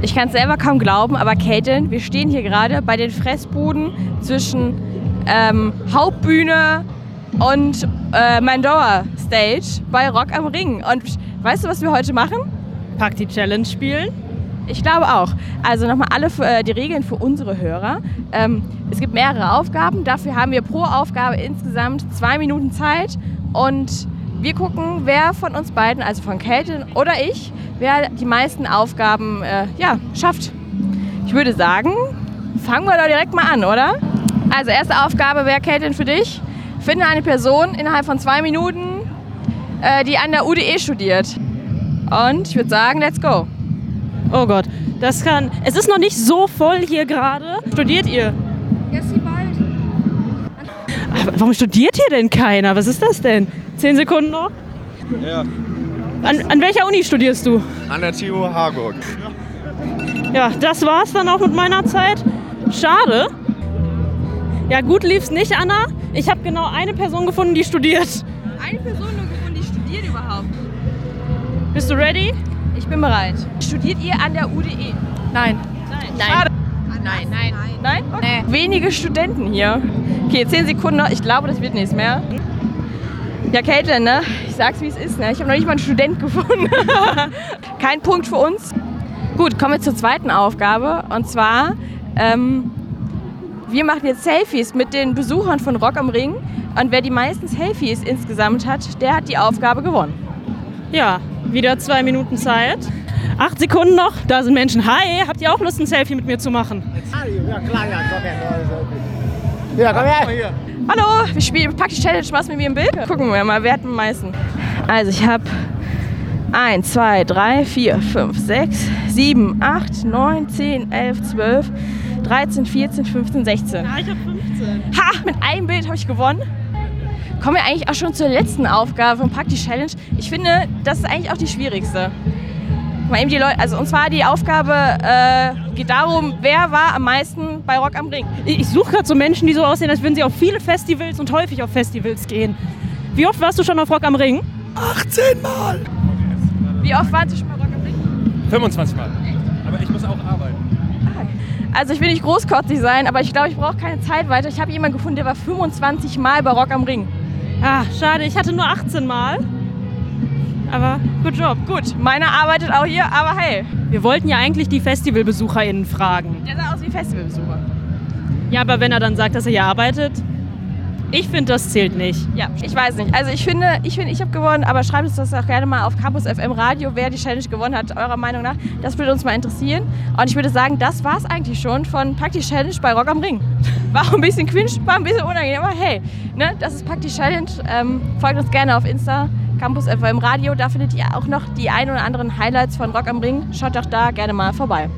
Ich kann es selber kaum glauben, aber Caitlin, wir stehen hier gerade bei den Fressbuden zwischen ähm, Hauptbühne und äh, Mandora Stage bei Rock am Ring. Und weißt du, was wir heute machen? Pack die Challenge spielen. Ich glaube auch. Also nochmal alle für, äh, die Regeln für unsere Hörer. Ähm, es gibt mehrere Aufgaben. Dafür haben wir pro Aufgabe insgesamt zwei Minuten Zeit. Und wir gucken, wer von uns beiden, also von Caitlin oder ich, wer die meisten Aufgaben äh, ja, schafft. Ich würde sagen, fangen wir doch direkt mal an, oder? Also erste Aufgabe wäre, Caitlin, für dich. Finde eine Person innerhalb von zwei Minuten, äh, die an der UDE studiert. Und ich würde sagen, let's go. Oh Gott, das kann. Es ist noch nicht so voll hier gerade. Studiert ihr? Ja, sie bald. Warum studiert hier denn keiner? Was ist das denn? Zehn Sekunden noch? Ja, An, an welcher Uni studierst du? an der TU Harburg. Ja, das war's dann auch mit meiner Zeit. Schade. Ja, gut lief's nicht, Anna. Ich habe genau eine Person gefunden, die studiert. Eine Person nur gefunden, die studiert überhaupt. Bist du ready? Ich bin bereit. Studiert ihr an der UDE? Nein. Nein. Schade. Nein, nein. Nein? Okay. Wenige Studenten hier. Okay, 10 Sekunden noch. Ich glaube, das wird nichts mehr. Ja, Caitlin, ne? Ich sag's, wie es ist. Ne? Ich habe noch nicht mal einen Student gefunden. Kein Punkt für uns. Gut, kommen wir zur zweiten Aufgabe. Und zwar, ähm, wir machen jetzt Selfies mit den Besuchern von Rock am Ring. Und wer die meisten Selfies insgesamt hat, der hat die Aufgabe gewonnen. Ja, wieder zwei Minuten Zeit. Acht Sekunden noch. Da sind Menschen. Hi, habt ihr auch Lust, ein Selfie mit mir zu machen? Ja, klar, ja, komm her. Ja, komm her. Hallo, wir spielen Pack die Challenge, machst mit mir ein Bild? Gucken wir mal, wer hat am meisten. Also ich habe 1, 2, 3, 4, 5, 6, 7, 8, 9, 10, 11, 12, 13, 14, 15, 16. Ja, ich hab 15. Ha, mit einem Bild habe ich gewonnen. Kommen wir eigentlich auch schon zur letzten Aufgabe von Pack die Challenge. Ich finde, das ist eigentlich auch die schwierigste. Mal eben die Leute, also und zwar die Aufgabe äh, geht darum, wer war am meisten bei Rock am Ring. Ich, ich suche gerade so Menschen, die so aussehen, als würden sie auf viele Festivals und häufig auf Festivals gehen. Wie oft warst du schon auf Rock am Ring? 18 Mal! Wie oft waren Sie schon bei Rock am Ring? 25 Mal. Aber ich muss auch arbeiten. Also ich will nicht großkotzig sein, aber ich glaube, ich brauche keine Zeit weiter. Ich habe jemanden gefunden, der war 25 Mal bei Rock am Ring. Ah, schade, ich hatte nur 18 Mal. Aber good job. Gut, meiner arbeitet auch hier, aber hey, Wir wollten ja eigentlich die FestivalbesucherInnen fragen. der sah aus wie Festivalbesucher. Ja, aber wenn er dann sagt, dass er hier arbeitet, ich finde, das zählt nicht. Ja, ich weiß nicht. Also ich finde, ich finde, ich habe gewonnen, aber schreibt uns das auch gerne mal auf Campus FM Radio, wer die Challenge gewonnen hat, eurer Meinung nach. Das würde uns mal interessieren. Und ich würde sagen, das war es eigentlich schon von Pack die Challenge bei Rock am Ring. War auch ein bisschen cringe, war ein bisschen unangenehm, aber hey, ne, das ist Pack die Challenge. Ähm, folgt uns gerne auf Insta, Campus FM Radio. Da findet ihr auch noch die ein oder anderen Highlights von Rock am Ring. Schaut doch da gerne mal vorbei.